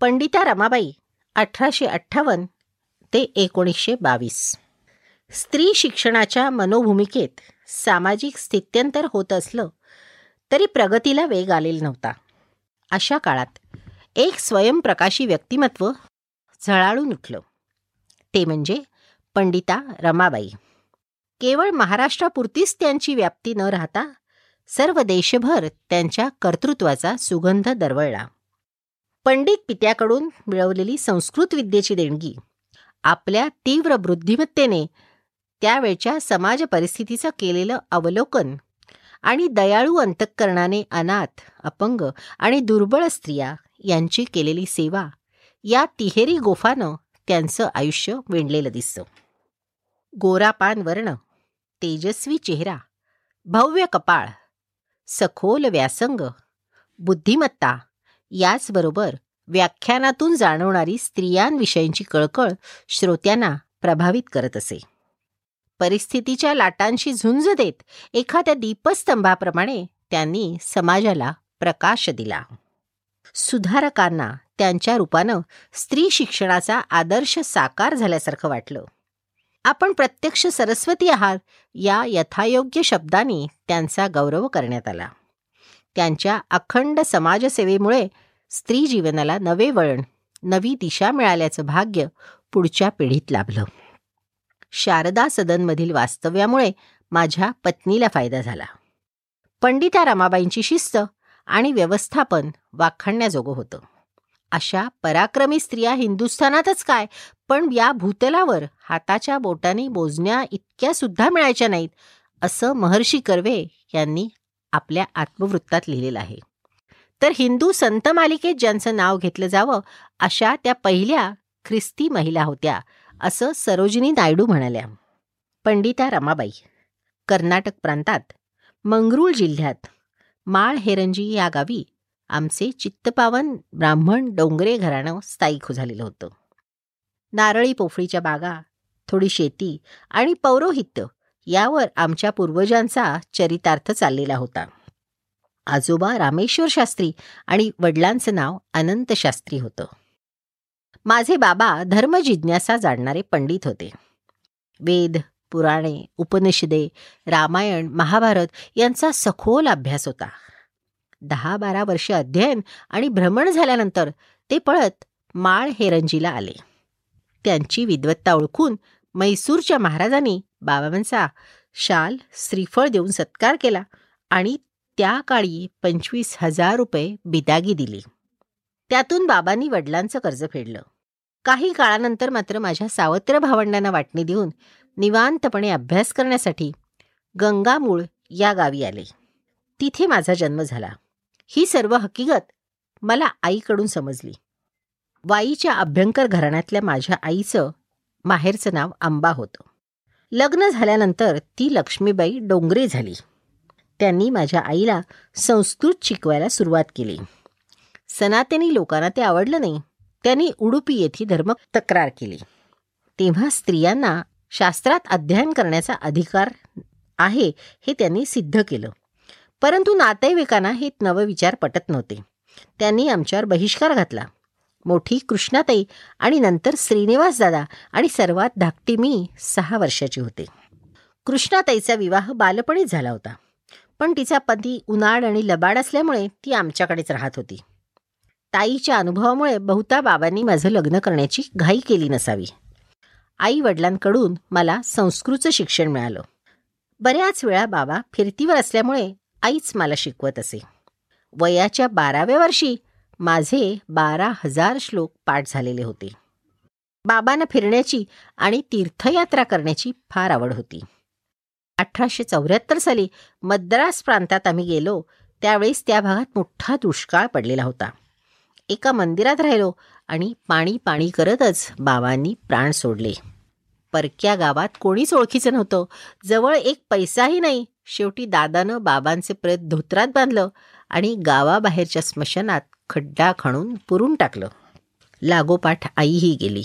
पंडिता रमाबाई अठराशे अठ्ठावन्न ते एकोणीसशे बावीस. स्त्री शिक्षणाच्या मनोभूमिकेत सामाजिक स्थित्यंतर होत असलं तरी प्रगतीला वेग आलेला नव्हता. अशा काळात एक स्वयंप्रकाशी व्यक्तिमत्व झळाळून उठलं. ते म्हणजे पंडिता रमाबाई. केवळ महाराष्ट्रापुरतीच त्यांची व्याप्ती न राहता सर्व देशभर त्यांच्या कर्तृत्वाचा सुगंध दरवळला. पंडित पित्याकडून मिळवलेली संस्कृत विद्येची देणगी. आपल्या तीव्र बुद्धिमत्तेने त्यावेळच्या समाज परिस्थितीचं केलेलं अवलोकन आणि दयाळू अंतःकरणाने अनाथ अपंग आणि दुर्बळ स्त्रिया यांची केलेली सेवा या तिहेरी गोफानं त्यांचं आयुष्य विणलेलं दिसतं. गोरापान वर्ण तेजस्वी चेहरा भव्य कपाळ सखोल व्यासंग बुद्धिमत्ता याचबरोबर व्याख्यानातून जाणवणारी स्त्रियांविषयींची कळकळ श्रोत्यांना प्रभावित करत असे. परिस्थितीच्या लाटांशी झुंज देत एखाद्या दीपस्तंभाप्रमाणे त्यांनी समाजाला प्रकाश दिला. सुधारकांना त्यांच्या रूपानं स्त्री शिक्षणाचा आदर्श साकार झाल्यासारखं वाटलं. आपण प्रत्यक्ष सरस्वती आहात या यथायोग्य शब्दांनी त्यांचा गौरव करण्यात आला. त्यांच्या अखंड समाजसेवेमुळे स्त्री जीवनाला नवे वळण नवी दिशा मिळाल्याचं भाग्य पुढच्या पिढीत लाभलं. शारदा सदनमधील वास्तव्यामुळे माझ्या पत्नीला फायदा झाला. पंडिता रमाबाईंची शिस्त आणि व्यवस्थापन वाखाणण्याजोगं होतं. अशा पराक्रमी स्त्रिया हिंदुस्थानातच काय पण या भूतलावर हाताच्या बोटाने मोजण्या इतक्या सुद्धा मिळायच्या नाहीत असं महर्षी कर्वे यांनी आपल्या आत्मवृत्तात लिहिलेलं आहे. तर हिंदू संत मालिकेत ज्यांचं नाव घेतलं जावं अशा त्या पहिल्या ख्रिस्ती महिला होत्या असं सरोजिनी नायडू म्हणाल्या. पंडिता रमाबाई. कर्नाटक प्रांतात मंगरूळ जिल्ह्यात माळ हेरंजी या गावी आमचे चित्तपावन ब्राह्मण डोंगरे घराणं स्थायिक झालेलं होतं. नारळी पोफळीच्या बागा थोडी शेती आणि पौरोहित्य यावर आमच्या पूर्वजांचा चरितार्थ चाललेला होता. आजोबा रामेश्वर शास्त्री आणि वडिलांचं नाव अनंत शास्त्री होतं. माझे बाबा धर्मजिज्ञासा जाणणारे पंडित होते. वेद पुराणे उपनिषदे रामायण महाभारत यांचा सखोल अभ्यास होता. दहा बारा वर्ष अध्ययन आणि भ्रमण झाल्यानंतर ते पळत माळ हेरंजीला आले. त्यांची विद्वत्ता ओळखून मैसूरच्या महाराजांनी बाबांचा शाल श्रीफळ देऊन सत्कार केला आणि त्या काळी पंचवीस हजार रुपये बिदागी दिली. त्यातून बाबांनी वडिलांचं कर्ज फेडलं. काही काळानंतर मात्र माझ्या सावत्र भावंडांना वाटणी देऊन निवांतपणे अभ्यास करण्यासाठी गंगामूळ या गावी आले. तिथे माझा जन्म झाला. ही सर्व हकीकत मला आईकडून समजली. वाईच्या अभ्यंकर घराण्यातल्या माझ्या आईचं माहेरचं नाव आंबा होतं. लग्न झाल्यानंतर ती लक्ष्मीबाई डोंगरे झाली. त्यांनी माझ्या आईला संस्कृत शिकवायला सुरुवात केली. सनातनी लोकांना ते आवडलं नाही. त्यांनी उडुपी येथे धर्म तक्रार केली. तेव्हा स्त्रियांना शास्त्रात अध्ययन करण्याचा अधिकार आहे हे त्यांनी सिद्ध केलं. परंतु नातेवाईकांना हे नवविचार पटत नव्हते. त्यांनी आमच्यावर बहिष्कार घातला. मोठी कृष्णाताई आणि नंतर श्रीनिवास दादा आणि सर्वात धाकटी मी सहा वर्षाची होते. कृष्णाताईचा विवाह बालपणीच झाला होता. पण तिचा पती उन्हाळ आणि लबाड असल्यामुळे ती आमच्याकडेच राहत होती. ताईच्या अनुभवामुळे बहुता बाबांनी माझं लग्न करण्याची घाई केली नसावी. आई वडिलांकडून मला संस्कृतचं शिक्षण मिळालं. बऱ्याच वेळा बाबा फिरतीवर असल्यामुळे आईच मला शिकवत असे. वयाच्या बाराव्या वर्षी माझे बारा हजार श्लोक पाठ झालेले होते. बाबांना फिरण्याची आणि तीर्थयात्रा करण्याची फार आवड होती. अठराशे चौऱ्याहत्तर साली मद्रास प्रांतात आम्ही गेलो त्यावेळेस त्या भागात मोठा दुष्काळ पडलेला होता. एका मंदिरात राहिलो आणि पाणी पाणी करतच बाबांनी प्राण सोडले. परक्या गावात कोणीच ओळखीचं नव्हतं. जवळ एक पैसाही नाही. शेवटी दादानं बाबांचे प्रेत धोत्रात बांधलं आणि गावाबाहेरच्या स्मशानात खड्डा खणून पुरून टाकलं. लागोपाठ आईही गेली.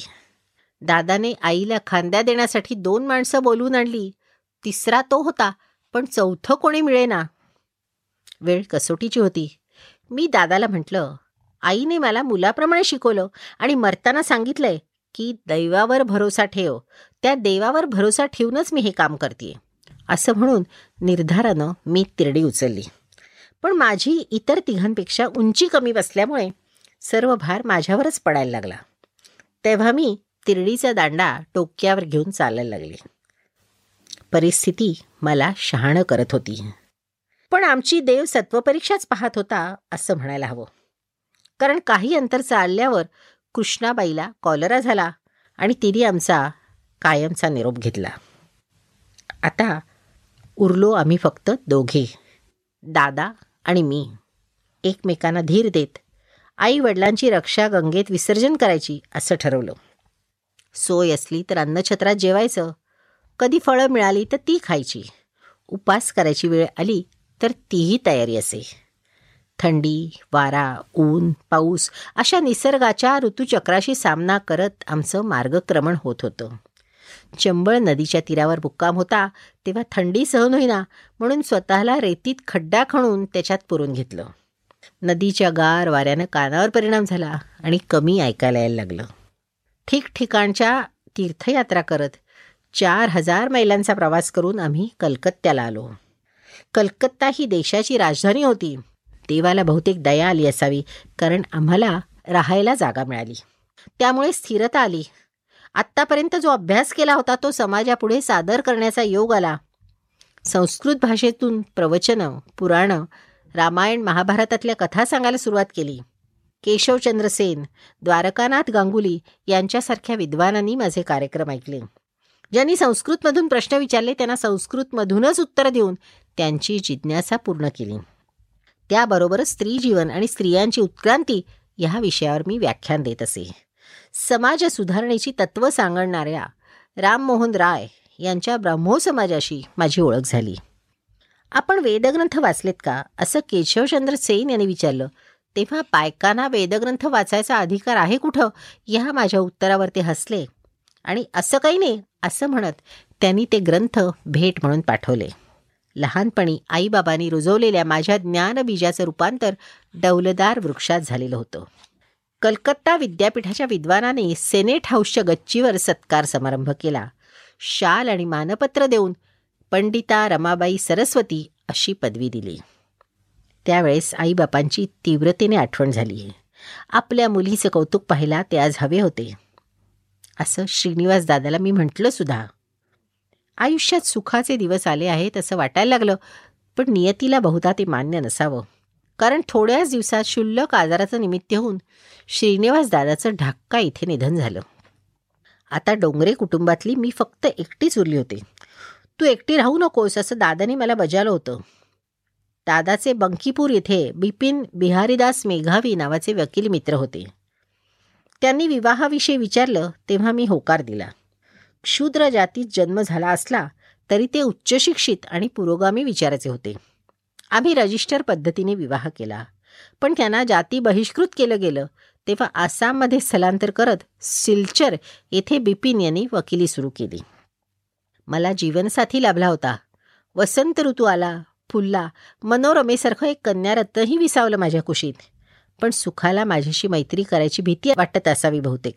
दादाने आईला खांद्या देण्यासाठी दोन माणसं बोलवून आणली. तिसरा तो होता पण चौथं कोणी मिळेना. वेळ कसोटीची होती. मी दादाला म्हटलं आईने मला मुलाप्रमाणे शिकवलं आणि मरताना सांगितलंय की दैवावर भरोसा ठेव. त्या देवावर भरोसा ठेवूनच मी हे काम करते असं म्हणून निर्धारानं मी तिरडी उचलली. पण माझी इतर तिघांपेक्षा उंची कमी बसल्यामुळे सर्व भार माझ्यावरच पडायला लागला. तेव्हा मी तिरडीचा दांडा टोक्यावर घेऊन चालायला लागले. परिस्थिती मला शहाणं करत होती. पण आमची देव सत्वपरीक्षाच पाहत होता असं म्हणायला हवं. कारण काही अंतर चालल्यावर कृष्णाबाईला कॉलरा झाला आणि तिने आमचा कायमचा निरोप घेतला. आता उरलो आम्ही फक्त दोघे दादा आणि मी. एकमेकांना धीर देत आई वडिलांची रक्षा गंगेत विसर्जन करायची असं ठरवलं. सोय असली तर अन्नछत्रात जेवायचं. कधी फळं मिळाली तर ती खायची. उपास करायची वेळ आली तर तीही तयारी असे. थंडी वारा ऊन पाऊस अशा निसर्गाच्या ऋतुचक्राशी सामना करत आमचं मार्गक्रमण होत होतं. चंबळ नदीच्या तीरावर मुक्काम होता तेव्हा थंडी सहन होईना म्हणून स्वतःला रेतीत खड्डा खणून त्याच्यात पुरून घेतलं. नदीच्या गार वाऱ्यानं कानावर परिणाम झाला आणि कमी ऐकायला यायला लागलं. ठिकठिकाणच्या तीर्थयात्रा करत चार हजार मैलांचा प्रवास करून आम्ही कलकत्त्याला आलो. कलकत्ता ही देशाची राजधानी होती. देवाला बहुतेक दया आली असावी कारण आम्हाला राहायला जागा मिळाली. त्यामुळे स्थिरता आली. आत्तापर्यंत जो अभ्यास केला होता तो समाजापुढे सादर करण्याचा योग आला. संस्कृत भाषेतून प्रवचनं पुराणं रामायण महाभारतातल्या कथा सांगायला सुरुवात केली. केशवचंद्र सेन द्वारकानाथ गांगुली यांच्यासारख्या विद्वानांनी माझे कार्यक्रम ऐकले. ज्यांनी संस्कृतमधून प्रश्न विचारले त्यांना संस्कृतमधूनच उत्तर देऊन त्यांची जिज्ञासा पूर्ण केली. त्याबरोबरच स्त्री जीवन आणि स्त्रियांची उत्क्रांती ह्या विषयावर मी व्याख्यान देत असे. समाज सुधारणेची तत्त्व सांगणाऱ्या राममोहन राय यांच्या ब्रह्मो समाजाशी माझी ओळख झाली. आपण वेदग्रंथ वाचलेत का? असं केशवचंद्र सेन यांनी विचारलं. तेव्हा बायकांना वेदग्रंथ वाचायचा अधिकार आहे कुठं? ह्या माझ्या उत्तरावर ते हसले. आणि असं काही नाही असं म्हणत त्यांनी ते ग्रंथ भेट म्हणून पाठवले. लहानपणी आईबाबांनी रुजवलेल्या माझ्या ज्ञानबीजाचं रूपांतर डौलदार वृक्षात झालेलं होतं. कलकत्ता विद्यापीठाच्या विद्वानाने सेनेट हाऊसच्या गच्चीवर सत्कार समारंभ केला. शाल आणि मानपत्र देऊन पंडिता रमाबाई सरस्वती अशी पदवी दिली. त्यावेळेस आईबापांची तीव्रतेने आठवण झाली. आपल्या मुलीचं कौतुक पाहायला ते आज हवे होते. असं श्रीनिवास दादाला मी म्हटलं सुद्धा. आयुष्यात सुखाचे दिवस आले आहेत असं वाटायला लागलं पण नियतीला बहुधा ते मान्य नसावं. कारण थोड्याच दिवसात शुल्लक आजाराचं निमित्त होऊन श्रीनिवास दादाचं ढाक्का इथे निधन झालं. आता डोंगरे कुटुंबातली मी फक्त एकटीच उरली होती. तू एकटी राहू नकोस असं दादाने मला बजावलं होतं. दादाचे बंकीपूर येथे बिपिन बिहारीदास मेघावी नावाचे वकील मित्र होते. त्यांनी विवाहाविषयी विचारलं तेव्हा मी होकार दिला. क्षुद्र जातीत जन्म झाला असला तरी ते उच्चशिक्षित आणि पुरोगामी विचाराचे होते. आम्ही रजिस्टर पद्धतीने विवाह केला. पण त्यांना जाती बहिष्कृत केलं गेलं तेव्हा आसाममध्ये स्थलांतर करत सिलचर येथे बिपिन यांनी वकिली सुरू केली. मला जीवनसाथी लाभला होता. वसंत ऋतू आला फुलला मनोरमेसारखं एक कन्यारत्नही विसावलं माझ्या कुशीत. पण सुखाला माझ्याशी मैत्री करायची भीती वाटत असावी बहुतेक.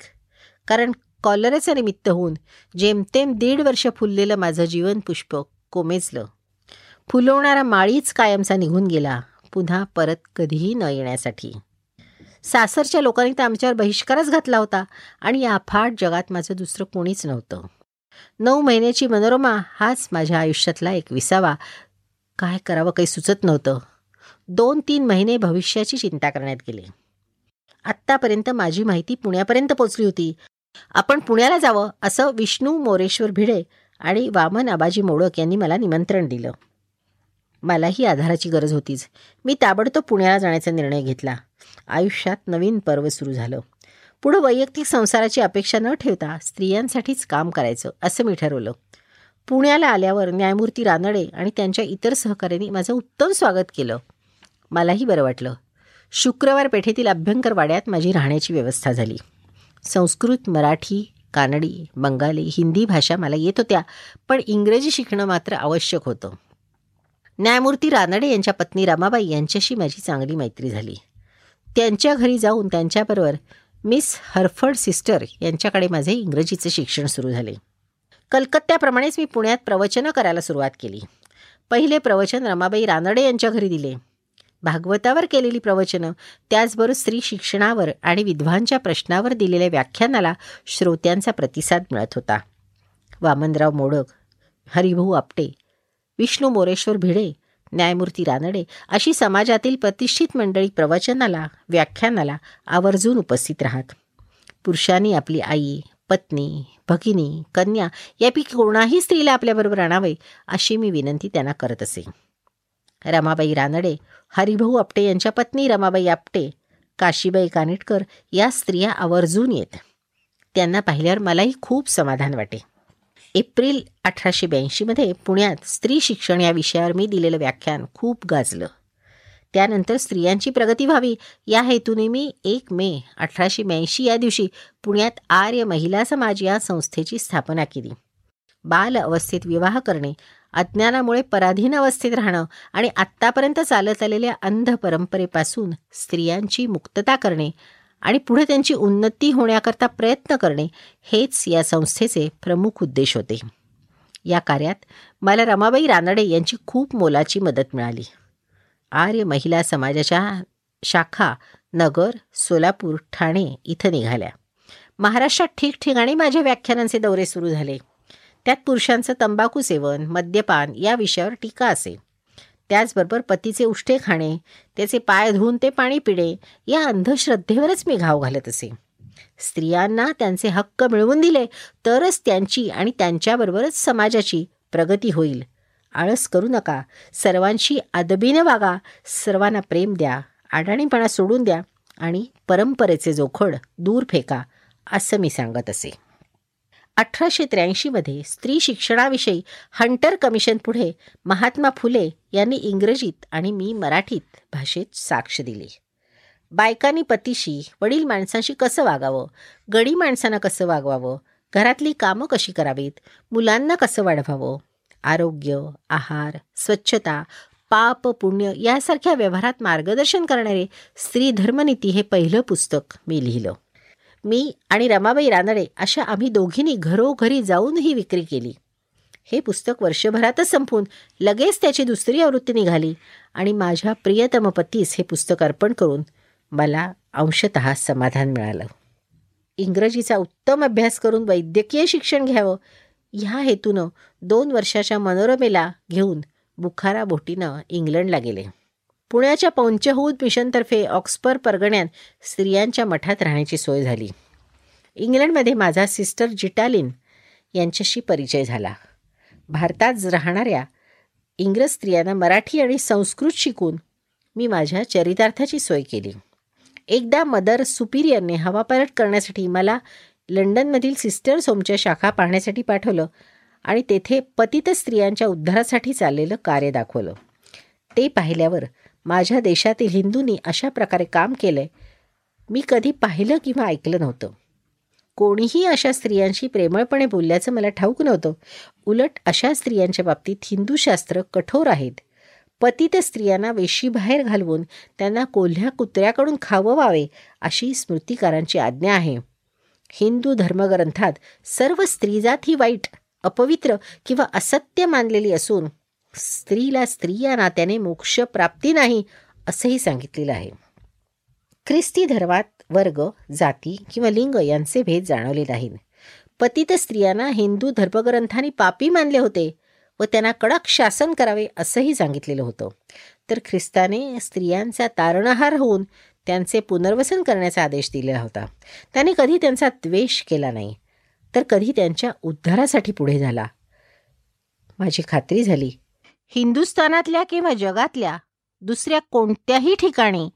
कारण कॉलरेचं निमित्त होऊन जेमतेम दीड वर्ष फुललेलं माझं जीवन पुष्प कोमेजलं. फुलवणारा माळीच कायमचा निघून गेला पुन्हा परत कधीही न येण्यासाठी. सासरच्या लोकांनी तर आमच्यावर बहिष्कारच घातला होता आणि या फाट जगात माझं दुसरं कोणीच नव्हतं. नऊ महिन्याची मनोरमा हाच माझ्या आयुष्यातला एक विसावा. काय करावं काही सुचत नव्हतं. दोन तीन महिने भविष्याची चिंता करण्यात गेली. आत्तापर्यंत माझी माहिती पुण्यापर्यंत पोचली होती. आपण पुण्याला जावं असं विष्णू मोरेश्वर भिडे आणि वामन आबाजी मोडक यांनी मला निमंत्रण दिलं. मलाही आधाराची गरज होतीच. मी ताबडतोब पुण्याला जाण्याचा निर्णय घेतला. आयुष्यात नवीन पर्व सुरू झालं. पुढं वैयक्तिक संसाराची अपेक्षा न ठेवता स्त्रियांसाठीच काम करायचं असं मी ठरवलं. पुण्याला आल्यावर न्यायमूर्ती रानडे आणि त्यांच्या इतर सहकाऱ्यांनी माझं उत्तम स्वागत केलं. मलाही बरं वाटलं. शुक्रवार पेठेतील अभ्यंकर वाड्यात माझी राहण्याची व्यवस्था झाली. संस्कृत मराठी कानडी बंगाली हिंदी भाषा मला येत होत्या पण इंग्रजी शिकणं मात्र आवश्यक होतं. न्यायमूर्ती रानडे यांच्या पत्नी रमाबाई यांच्याशी माझी चांगली मैत्री झाली. त्यांच्या घरी जाऊन त्यांच्याबरोबर मिस हर्फर्ड सिस्टर यांच्याकडे माझे इंग्रजीचे शिक्षण सुरू झाले. कलकत्त्याप्रमाणेच मी पुण्यात प्रवचनं करायला सुरुवात केली. पहिले प्रवचन रमाबाई रानडे यांच्या घरी दिले. भागवतावर केलेली प्रवचनं त्याचबरोबर स्त्री शिक्षणावर आणि विद्वांच्या प्रश्नावर दिलेल्या व्याख्यानाला श्रोत्यांचा प्रतिसाद मिळत होता. वामनराव मोडक हरिभाऊ आपटे विष्णू मोरेश्वर भिडे न्यायमूर्ती रानडे अशी समाजातील प्रतिष्ठित मंडळी प्रवचनाला व्याख्यानाला आवर्जून उपस्थित राहत. पुरुषांनी आपली आई पत्नी भगिनी कन्या यापैकी कोणाही स्त्रीला आपल्याबरोबर आणावे अशी मी विनंती त्यांना करत असे. रमाबाई रानडे हरिभाऊ आपटे यांच्या पत्नी रमाबाई आपटे काशीबाई कानेटकर या स्त्रिया आवर्जून येत. त्यांना पाहिल्यावर मलाही खूप समाधान वाटे. एप्रिल अठराशे ब्याऐंशीमध्ये पुण्यात स्त्री शिक्षण या विषयावर मी दिलेलं व्याख्यान खूप गाजलं. त्यानंतर स्त्रियांची प्रगती व्हावी या हेतूने मी एक मे अठराशे ब्याऐंशी या दिवशी पुण्यात आर्य महिला समाज या संस्थेची स्थापना केली. बाल अवस्थेत विवाह करणे अज्ञानामुळे पराधीन अवस्थेत राहणं आणि आत्तापर्यंत चालत आलेल्या अंध परंपरेपासून स्त्रियांची मुक्तता करणे आणि पुढे त्यांची उन्नती होण्याकरता प्रयत्न करणे हेच या संस्थेचे प्रमुख उद्देश होते. या कार्यात मला रमाबाई रानडे यांची खूप मोलाची मदत मिळाली. आर्य महिला समाजाच्या शाखा नगर सोलापूर ठाणे इथं निघाल्या. महाराष्ट्रात ठिकठिकाणी माझ्या व्याख्यानांचे दौरे सुरू झाले. त्यात पुरुषांचं तंबाखू सेवन मद्यपान या विषयावर टीका असे. त्याचबरोबर पतीचे उष्टे खाणे त्याचे पाय धुवून ते पाणी पिणे या अंधश्रद्धेवरच मी घाव घालत असे. स्त्रियांना त्यांचे हक्क मिळवून दिले तरच त्यांची आणि त्यांच्याबरोबरच समाजाची प्रगती होईल. आळस करू नका. सर्वांशी अदबीनं वागा. सर्वांना प्रेम द्या. आडाणीपणा सोडून द्या. आणि परंपरेचे जोखड दूर फेका असं मी सांगत असे. अठराशे त्र्याऐंशीमध्ये स्त्री शिक्षणाविषयी हंटर कमिशन पुढे महात्मा फुले यांनी इंग्रजीत आणि मी मराठीत भाषेत साक्ष दिली. बायकांनी पतीशी वडील माणसांशी कसं वागावं? गडी माणसांना कसं वागवावं? घरातली कामं कशी करावीत? मुलांना कसं वाढवावं? आरोग्य आहार स्वच्छता पाप पुण्य यासारख्या व्यवहारात मार्गदर्शन करणारे स्त्री धर्मनीती हे पहिलं पुस्तक मी लिहिलं. मी आणि रमाबाई रानडे अशा आम्ही दोघींनी घरोघरी जाऊन ही विक्री केली. हे पुस्तक वर्षभरातच संपून लगेच त्याची दुसरी आवृत्ती निघाली आणि माझ्या प्रियतम पतीस हे पुस्तक अर्पण करून मला अंशत समाधान मिळालं. इंग्रजीचा उत्तम अभ्यास करून वैद्यकीय शिक्षण घ्यावं ह्या हेतूनं दोन वर्षाच्या मनोरमेला घेऊन बुखारा बोटीनं इंग्लंडला गेले. पुण्याच्या पंचहूद मिशनतर्फे ऑक्सफर्ड परगण्यात स्त्रियांच्या मठात राहण्याची सोय झाली. इंग्लंडमध्ये माझा सिस्टर जिटालिन यांच्याशी परिचय झाला. भारतात राहणाऱ्या इंग्रज स्त्रियांना मराठी आणि संस्कृत शिकून मी माझ्या चरितार्थाची सोय केली. एकदा मदर सुपिरियरने हवापालट करण्यासाठी मला लंडनमधील सिस्टर्स होमच्या शाखा पाहण्यासाठी पाठवलं आणि तेथे पतित स्त्रियांच्या उद्धारासाठी चाललेलं कार्य दाखवलं. ते पाहिल्यावर माझ्या देशातील हिंदूंनी अशा प्रकारे काम केलंय. मी कधी पाहिलं किंवा ऐकलं नव्हतं. कोणीही अशा स्त्रियांशी प्रेमळपणे बोलल्याचं मला ठाऊक नव्हतं. उलट अशा स्त्रियांच्या बाबतीत हिंदूशास्त्र कठोर आहेत. पतित स्त्रियांना वेशीबाहेर घालवून त्यांना कोल्ह्या कुत्र्याकडून खाववावे अशी स्मृतिकारांची आज्ञा आहे. हिंदू धर्मग्रंथात सर्व स्त्रीजात ही वाईट अपवित्र किंवा असत्य मानलेली असून स्त्रीला स्त्री या नात्याने मोक्ष प्राप्ती नाही असंही सांगितलेलं आहे. ख्रिस्ती धर्मात वर्ग जाती किंवा लिंग यांचे भेद जाणवले नाहीत. पतित स्त्रियांना हिंदू धर्मग्रंथांनी पापी मानले होते व त्यांना कडक शासन करावे असंही सांगितलेलं होतं. तर ख्रिस्ताने स्त्रियांचा तारणहार होऊन त्यांचे पुनर्वसन करण्याचा आदेश दिलेला होता. त्याने कधी त्यांचा द्वेष केला नाही तर कधी त्यांच्या उद्धारासाठी पुढे झाला. माझी खात्री झाली हिंदुस्थानातल्या किंवा जगातल्या दुसऱ्या कोणत्याही ठिकाणी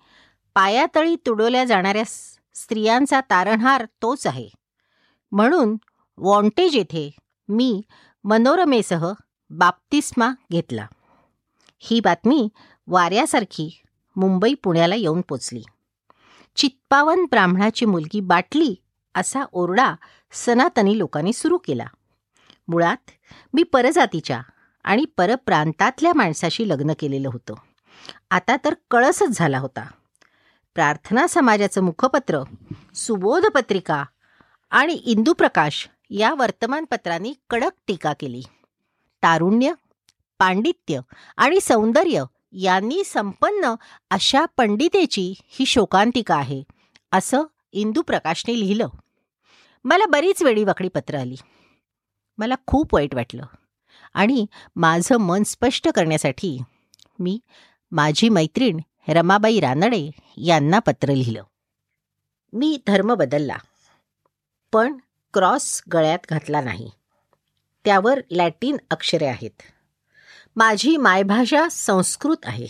पायातळी तुडवल्या जाणाऱ्या स्त्रियांचा तारणहार तोच आहे. म्हणून वॉन्टेज येथे मी मनोरमेसह बाप्तिस्मा घेतला. ही बातमी वाऱ्यासारखी मुंबई पुण्याला येऊन पोचली. चित्पावन ब्राह्मणाची मुलगी बाटली असा ओरडा सनातनी लोकांनी सुरू केला. मुळात मी परजातीच्या आणि परप्रांतातल्या माणसाशी लग्न केलेलं होतं. आता तर कळसच झाला होता. प्रार्थना समाजाचं मुखपत्र सुबोध पत्रिका आणि इंदुप्रकाश या वर्तमानपत्रांनी कडक टीका केली. तारुण्य पांडित्य आणि सौंदर्य यांनी संपन्न अशा पंडितेची ही शोकांतिका आहे असं इंदुप्रकाशने लिहिलं. मला बरीच वेळी वाकडी पत्र आली. मला खूप वाईट वाटलं. आणि माझं मन स्पष्ट करण्यासाठी मी माझी मैत्रीण रमाबाई रानडे यांना पत्र लिहिलं. मी धर्म बदलला पण क्रॉस गळ्यात घातला नाही. त्यावर लॅटिन अक्षरे आहेत. माझी मायभाषा संस्कृत आहे.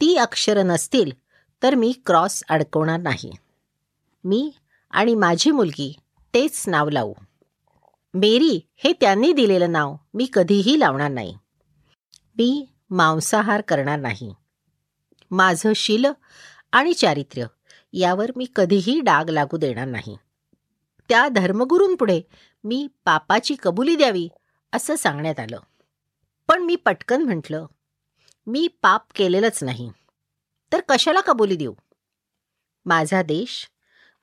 ती अक्षरं नसतील तर मी क्रॉस अडकवणार नाही. मी आणि माझी मुलगी तेच नाव लावू. मेरी हे त्यांनी दिलेलं नाव मी कधीही लावणार नाही. मी मांसाहार करणार नाही. माझं शील आणि चारित्र्य यावर मी कधीही डाग लागू देणार नाही. त्या धर्मगुरूंपुढे मी पापाची कबुली द्यावी असं सांगण्यात आलं. पण मी पटकन म्हटलं मी पाप केलेलंच नाही. तर कशाला कबुली देऊ? माझा देश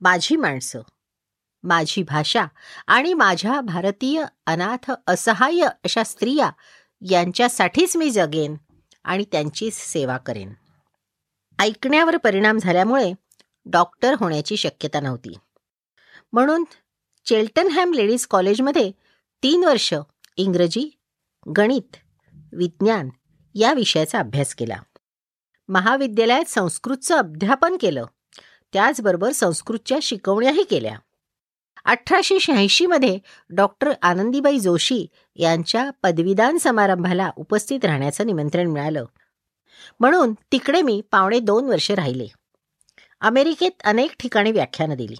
माझी माणसं माझी भाषा आणि माझ्या भारतीय अनाथ असहाय्य अशा स्त्रिया यांच्यासाठीच मी जगेन आणि त्यांचीच सेवा करेन. ऐकण्यावर परिणाम झाल्यामुळे डॉक्टर होण्याची शक्यता नव्हती. म्हणून चेल्टनहॅम लेडीज कॉलेजमध्ये तीन वर्ष इंग्रजी गणित विज्ञान या विषयाचा अभ्यास केला. महाविद्यालयात संस्कृतचं अध्यापन केलं. त्याचबरोबर संस्कृतच्या शिकवण्याही केल्या. अठराशे शहाऐंशीमध्ये डॉक्टर आनंदीबाई जोशी यांच्या पदवीदान समारंभाला उपस्थित राहण्याचं निमंत्रण मिळालं. म्हणून तिकडे मी पावणे दोन वर्ष राहिले. अमेरिकेत अनेक ठिकाणी व्याख्यानं दिली.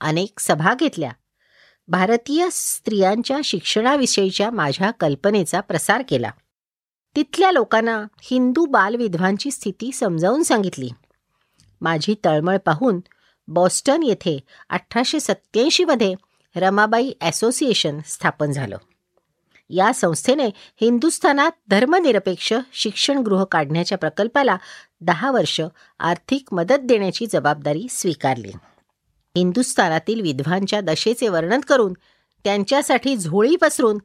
अनेक सभा घेतल्या. भारतीय स्त्रियांच्या शिक्षणाविषयीच्या माझ्या कल्पनेचा प्रसार केला. तिथल्या लोकांना हिंदू बालविधवांची स्थिती समजावून सांगितली. माझी तळमळ पाहून बॉस्टन येथे अठराशे सत्याऐंशीमध्ये रमाबाई असोसिएशन स्थापन झालं. या संस्थेने हिंदुस्थानात धर्मनिरपेक्ष शिक्षणगृह काढण्याच्या प्रकल्पाला दहा वर्ष आर्थिक मदत देण्याची जबाबदारी स्वीकारली. हिंदुस्थानातील विधवांच्या दशेचे वर्णन करून त्यांच्यासाठी झोळी पसरून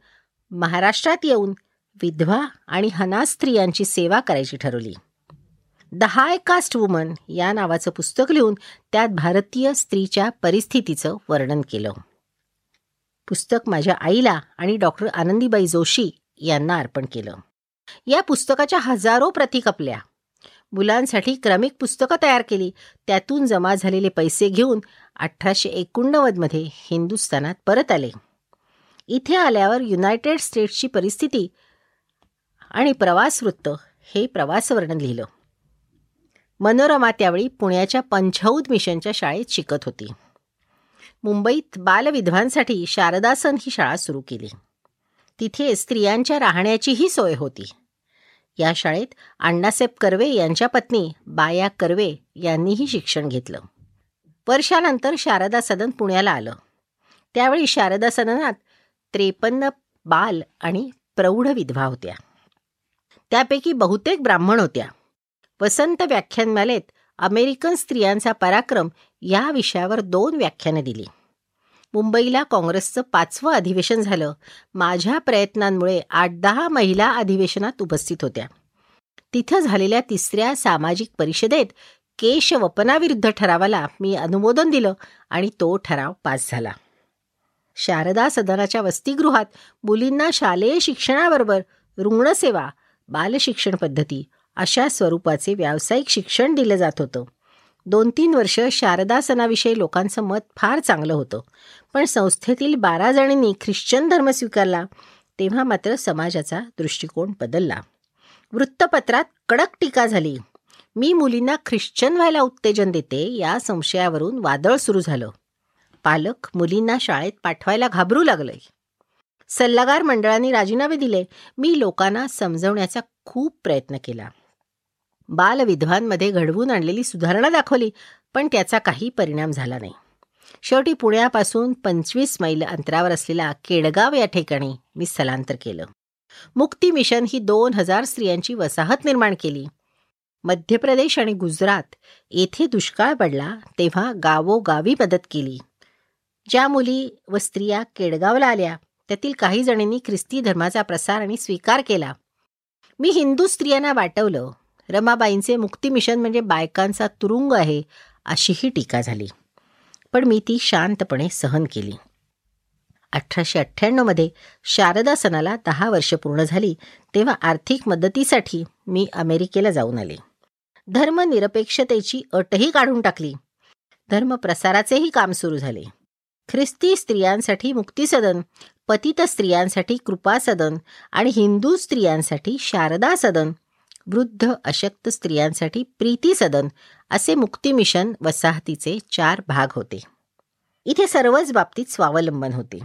महाराष्ट्रात येऊन विधवा आणि हना स्त्रियांची सेवा करायची ठरवली. द हाय कास्ट वुमन या नावाचं पुस्तक लिहून त्यात भारतीय स्त्रीच्या परिस्थितीचं वर्णन केलं. पुस्तक माझ्या आईला आणि डॉक्टर आनंदीबाई जोशी यांना अर्पण केलं. या पुस्तकाच्या हजारो प्रती कपल्या मुलांसाठी क्रमिक पुस्तकं तयार केली. त्यातून जमा झालेले पैसे घेऊन अठराशे एकोणनव्वदमध्ये हिंदुस्थानात परत आले. इथे आल्यावर युनायटेड स्टेट्सची परिस्थिती आणि प्रवासवृत्त हे प्रवासवर्णन लिहिलं. मनोरमा त्यावेळी पुण्याच्या पंचौद मिशनच्या शाळेत शिकत होती. मुंबईत बालविधवांसाठी शारदासन ही शाळा सुरू केली. तिथे स्त्रियांच्या राहण्याचीही सोय होती. या शाळेत अण्णासाहेब कर्वे यांच्या पत्नी बाया कर्वे यांनीही शिक्षण घेतलं. वर्षानंतर शारदा सदन पुण्याला आलं. त्यावेळी शारदा सदनात त्रेपन्न बाल आणि प्रौढ विधवा होत्या. त्यापैकी बहुतेक ब्राह्मण होत्या. वसंत व्याख्यानमालेत अमेरिकन स्त्रियांचा पराक्रम या विषयावर दोन व्याख्यानं दिली. मुंबईला काँग्रेसचं पाचवं अधिवेशन झालं. माझ्या प्रयत्नांमुळे आठ दहा महिला अधिवेशनात उपस्थित होत्या. तिथं झालेल्या तिसऱ्या सामाजिक परिषदेत केशवपनाविरुद्ध ठरावाला मी अनुमोदन दिलं आणि तो ठराव पास झाला. शारदा सदनाच्या वसतिगृहात मुलींना शालेय शिक्षणाबरोबर रुग्णसेवा बालशिक्षण पद्धती अशा स्वरूपाचे व्यावसायिक शिक्षण दिलं जात होतं. दोन तीन वर्ष शारदा सणाविषयी लोकांचं मत फार चांगलं होतं. पण संस्थेतील बारा जणींनी ख्रिश्चन धर्म स्वीकारला तेव्हा मात्र समाजाचा दृष्टिकोन बदलला. वृत्तपत्रात कडक टीका झाली. मी मुलींना ख्रिश्चन व्हायला उत्तेजन देते या संशयावरून वादळ सुरू झालं. पालक मुलींना शाळेत पाठवायला घाबरू लागले. सल्लागार मंडळांनी राजीनामे दिले. मी लोकांना समजवण्याचा खूप प्रयत्न केला. बालविधवांमध्ये घडवून आणलेली सुधारणा दाखवली पण त्याचा काही परिणाम झाला नाही. शेवटी पुण्यापासून पंचवीस मैल अंतरावर असलेला केडगाव या ठिकाणी मी स्थलांतर केलं. मुक्ती मिशन ही दोन हजार स्त्रियांची वसाहत निर्माण केली. मध्य प्रदेश आणि गुजरात येथे दुष्काळ पडला तेव्हा गावोगावी मदत केली. ज्या मुली व स्त्रिया केडगावला आल्या त्यातील काही जणींनी ख्रिस्ती धर्माचा प्रसार आणि स्वीकार केला. मी हिंदू स्त्रियांना वाटवलं रमाबाईंचे मुक्ती मिशन म्हणजे बायकांचा तुरुंग आहे अशीही टीका झाली. पण मी ती शांतपणे सहन केली. अठराशे अठ्ठ्याण्णवमध्ये शारदा सणाला दहा वर्ष पूर्ण झाली तेव्हा आर्थिक मदतीसाठी मी अमेरिकेला जाऊन आले. धर्मनिरपेक्षतेची अटही काढून टाकली. धर्मप्रसाराचेही काम सुरू झाले. ख्रिस्ती स्त्रियांसाठी मुक्तीसदन पतित स्त्रियांसाठी कृपा सदन आणि हिंदू स्त्रियांसाठी शारदा सदन वृद्ध अशक्त स्त्रियांसाठी प्रीती सदन असे मुक्ती मिशन वसाहतीचे चार भाग होते. इथे सर्वच बाबतीत स्वावलंबन होते.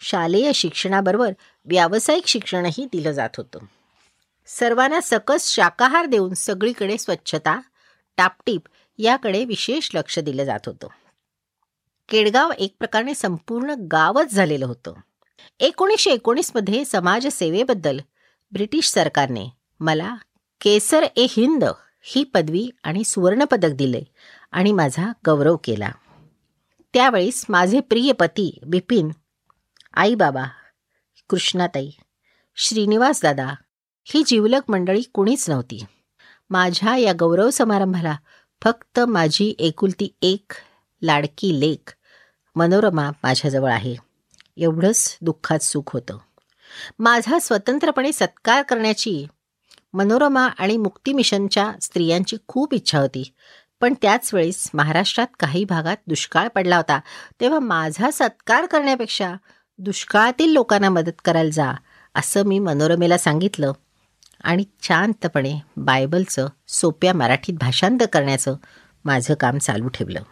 शालेय शिक्षणाबरोबर व्यावसायिक शिक्षणही दिलं जात होतं. सर्वांना सकस शाकाहार देऊन सगळीकडे स्वच्छता टापटीप याकडे विशेष लक्ष दिलं जात होतं. केडगाव एक प्रकारे संपूर्ण गावच झालेलं होतं. एकोणीसशे एकोणीसमध्ये समाजसेवेबद्दल ब्रिटिश सरकारने मला केसर ए हिंद ही पदवी आणि सुवर्णपदक दिले आणि माझा गौरव केला. त्यावेळेस माझे प्रिय पती बिपिन आई बाबा कृष्णाताई श्रीनिवास दादा ही जिवलक मंडळी कुणीच नव्हती. माझ्या या गौरव समारंभाला फक्त माझी एकुलती एक लाडकी लेख मनोरमा माझ्याजवळ आहे. एवढंच दुःखात सुख होतं. माझा स्वतंत्रपणे सत्कार करण्याची मनोरमा आणि मुक्ती मिशनच्या स्त्रियांची खूप इच्छा होती. पण त्याच वेळेस महाराष्ट्रात काही भागात दुष्काळ पडला होता. तेव्हा माझा सत्कार करण्यापेक्षा दुष्काळातील लोकांना मदत करायला जा असं मी मनोरमेला सांगितलं. आणि शांतपणे बायबलचं सोप्या मराठीत भाषांतर करण्याचं माझं काम चालू ठेवलं.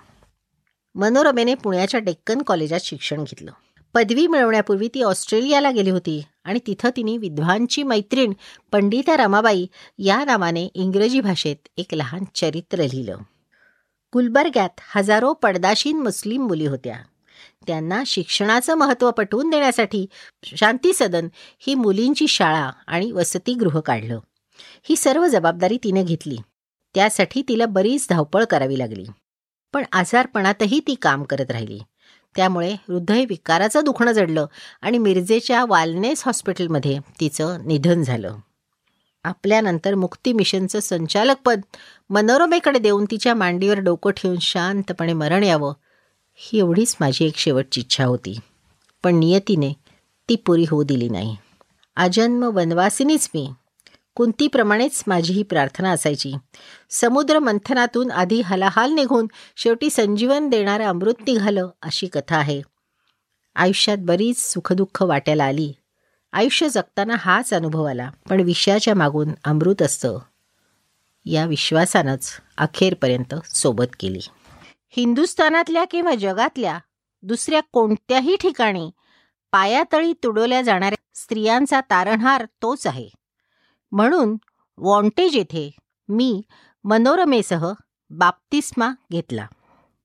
मनोरमेने पुण्याच्या डेक्कन कॉलेजात शिक्षण घेतलं. पदवी मिळवण्यापूर्वी ती ऑस्ट्रेलियाला गेली होती आणि तिथं तिने विद्वांची मैत्रीण पंडिता रमाबाई या नावाने इंग्रजी भाषेत एक लहान चरित्र लिहिलं. गुलबर्ग्यात हजारो पडदाशीन मुस्लिम मुली होत्या. त्यांना शिक्षणाचं महत्त्व पटवून देण्यासाठी शांती सदन ही मुलींची शाळा आणि वसतिगृह काढलं. ही सर्व जबाबदारी तिने घेतली. त्यासाठी तिला बरीच धावपळ करावी लागली. पण आजारपणातही ती काम करत राहिली. त्यामुळे हृदयविकाराचं दुखणं जडलं आणि मिरजेच्या वालनेस हॉस्पिटलमध्ये तिचं निधन झालं. आपल्यानंतर मुक्ती मिशनचं संचालकपद मनोरमेकडे देऊन तिच्या मांडीवर डोकं ठेवून शांतपणे मरण यावं ही एवढीच माझी एक शेवटची इच्छा होती. पण नियतीने ती पुरी होऊ दिली नाही. आजन्म वनवासिनीच मी कुंतीप्रमाणेच माझी ही प्रार्थना असायची. समुद्र मंथनातून आधी हलाहाल निघून शेवटी संजीवन देणारं अमृत निघालं अशी कथा आहे. आयुष्यात बरीच सुखदुःख वाट्याला आली. आयुष्य जगताना हाच अनुभव आला. पण विषयाच्या मागून अमृत असतं. या विश्वासानंच अखेरपर्यंत सोबत केली. हिंदुस्थानातल्या किंवा जगातल्या दुसऱ्या कोणत्याही ठिकाणी पायातळी तुडवल्या जाणाऱ्या स्त्रियांचा तारणहार तोच आहे. म्हणून वॉन्टेज येथे मी मनोरमेसह बाप्तिस्मा घेतला.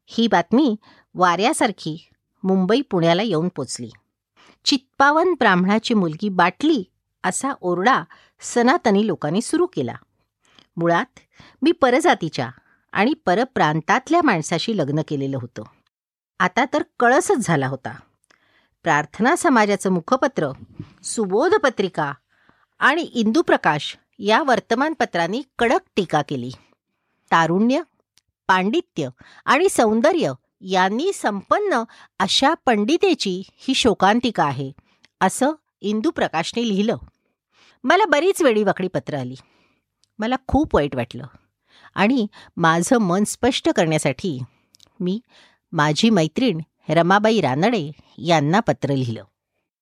ही बातमी वाऱ्यासारखी मुंबई पुण्याला येऊन पोचली. चित्पावन ब्राह्मणाची मुलगी बाटली असा ओरडा सनातनी लोकांनी सुरू केला. मुळात मी परजातीच्या आणि परप्रांतातल्या माणसाशी लग्न केलेलं होतं. आता तर कळसच झाला होता. प्रार्थना समाजाचं मुखपत्र सुबोध पत्रिका आणि इंदुप्रकाश या वर्तमानपत्रांनी कडक टीका केली. तारुण्य पांडित्य आणि सौंदर्य यांनी संपन्न अशा पंडितेची ही शोकांतिका आहे असं इंदुप्रकाशने लिहिलं. मला बरीच वेळी वाकडी पत्र आली. मला खूप वाईट वाटलं. आणि माझं मन स्पष्ट करण्यासाठी मी माझी मैत्रीण रमाबाई रानडे यांना पत्र लिहिलं.